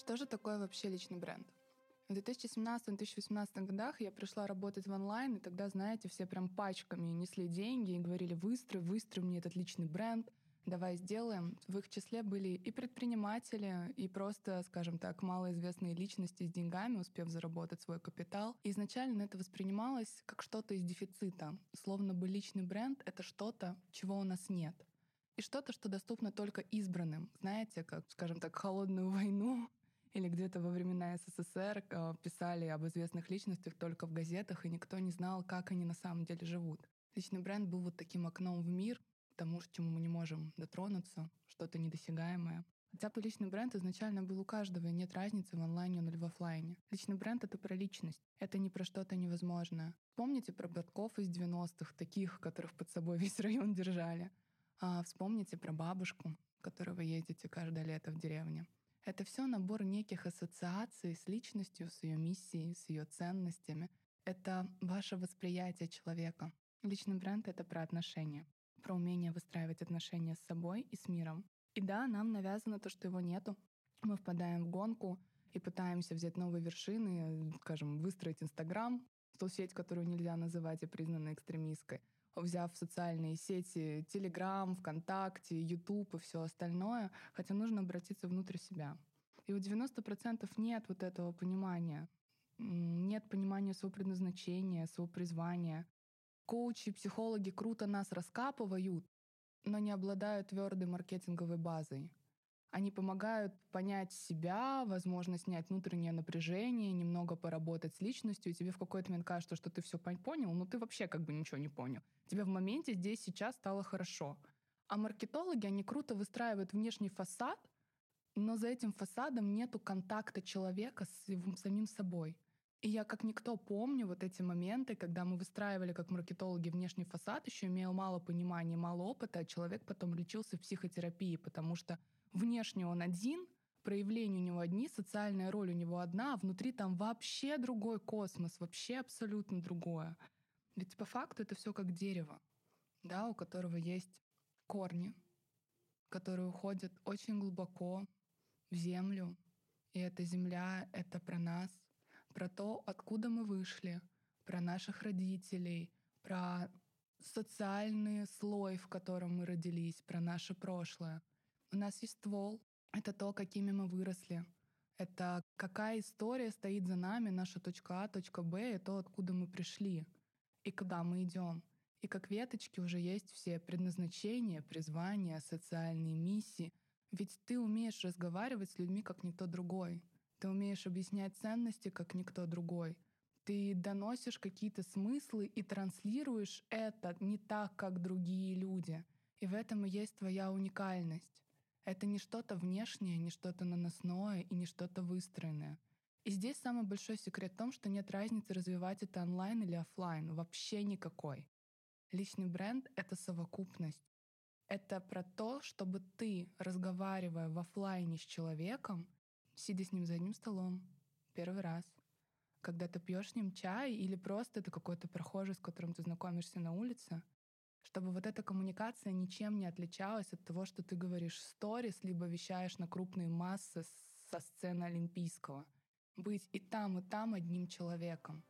Что же такое вообще личный бренд? В 2017-2018 годах я пришла работать в онлайн, и тогда, знаете, все прям пачками несли деньги и говорили «выстрой, выстрой мне этот личный бренд, давай сделаем». В их числе были и предприниматели, и просто, скажем так, малоизвестные личности с деньгами, успев заработать свой капитал. И изначально это воспринималось как что-то из дефицита, словно бы личный бренд — это что-то, чего у нас нет. И что-то, что доступно только избранным. Знаете, как, скажем так, холодную войну или где-то во времена СССР э, писали об известных личностях только в газетах, и никто не знал, как они на самом деле живут. Личный бренд был вот таким окном в мир, тому, чему мы не можем дотронуться, что-то недосягаемое. Хотя бы личный бренд изначально был у каждого, и нет разницы в онлайне или в офлайне. Личный бренд — это про личность, это не про что-то невозможное. Помните про братков из 90-х, таких, которых под собой весь район держали? А вспомните про бабушку, которой вы ездите каждое лето в деревне. Это все набор неких ассоциаций с личностью, с ее миссией, с ее ценностями. Это ваше восприятие человека. Личный бренд — это про отношения, про умение выстраивать отношения с собой и с миром. И да, нам навязано то, что его нету. Мы впадаем в гонку и пытаемся взять новые вершины, скажем, выстроить Инстаграм, ту сеть, которую нельзя называть и признана экстремистской, взяв социальные сети Telegram, ВКонтакте, YouTube и все остальное, хотя нужно обратиться внутрь себя. И у 90% нет вот этого понимания. Нет понимания своего предназначения, своего призвания. Коучи, психологи круто нас раскапывают, но не обладают твердой маркетинговой базой. Они помогают понять себя, возможно, снять внутреннее напряжение, немного поработать с личностью, и тебе в какой-то момент кажется, что ты все понял, но ты вообще как бы ничего не понял. Тебе в моменте здесь сейчас стало хорошо. А маркетологи, они круто выстраивают внешний фасад, но за этим фасадом нету контакта человека с самим собой. И я как никто помню вот эти моменты, когда мы выстраивали как маркетологи внешний фасад, еще имел мало понимания, мало опыта, а человек потом лечился в психотерапии, потому что Внешне он один, проявления у него одни, социальная роль у него одна, а внутри там вообще другой космос, вообще абсолютно другое. Ведь по факту это все как дерево, да, у которого есть корни, которые уходят очень глубоко в землю. И эта земля — это про нас, про то, откуда мы вышли, про наших родителей, про социальный слой, в котором мы родились, про наше прошлое. У нас есть ствол. Это то, какими мы выросли. Это какая история стоит за нами, наша точка А, точка Б, и то, откуда мы пришли, и куда мы идем. И как веточки уже есть все предназначения, призвания, социальные миссии. Ведь ты умеешь разговаривать с людьми, как никто другой. Ты умеешь объяснять ценности, как никто другой. Ты доносишь какие-то смыслы и транслируешь это не так, как другие люди. И в этом и есть твоя уникальность. Это не что-то внешнее, не что-то наносное и не что-то выстроенное. И здесь самый большой секрет в том, что нет разницы, развивать это онлайн или офлайн, вообще никакой. Личный бренд — это совокупность. Это про то, чтобы ты, разговаривая в офлайне с человеком, сидя с ним за одним столом, первый раз, когда ты пьешь с ним чай или просто это какой-то прохожий, с которым ты знакомишься на улице, чтобы вот эта коммуникация ничем не отличалась от того, что ты говоришь сторис, либо вещаешь на крупные массы со сцены Олимпийского. Быть и там, и там одним человеком.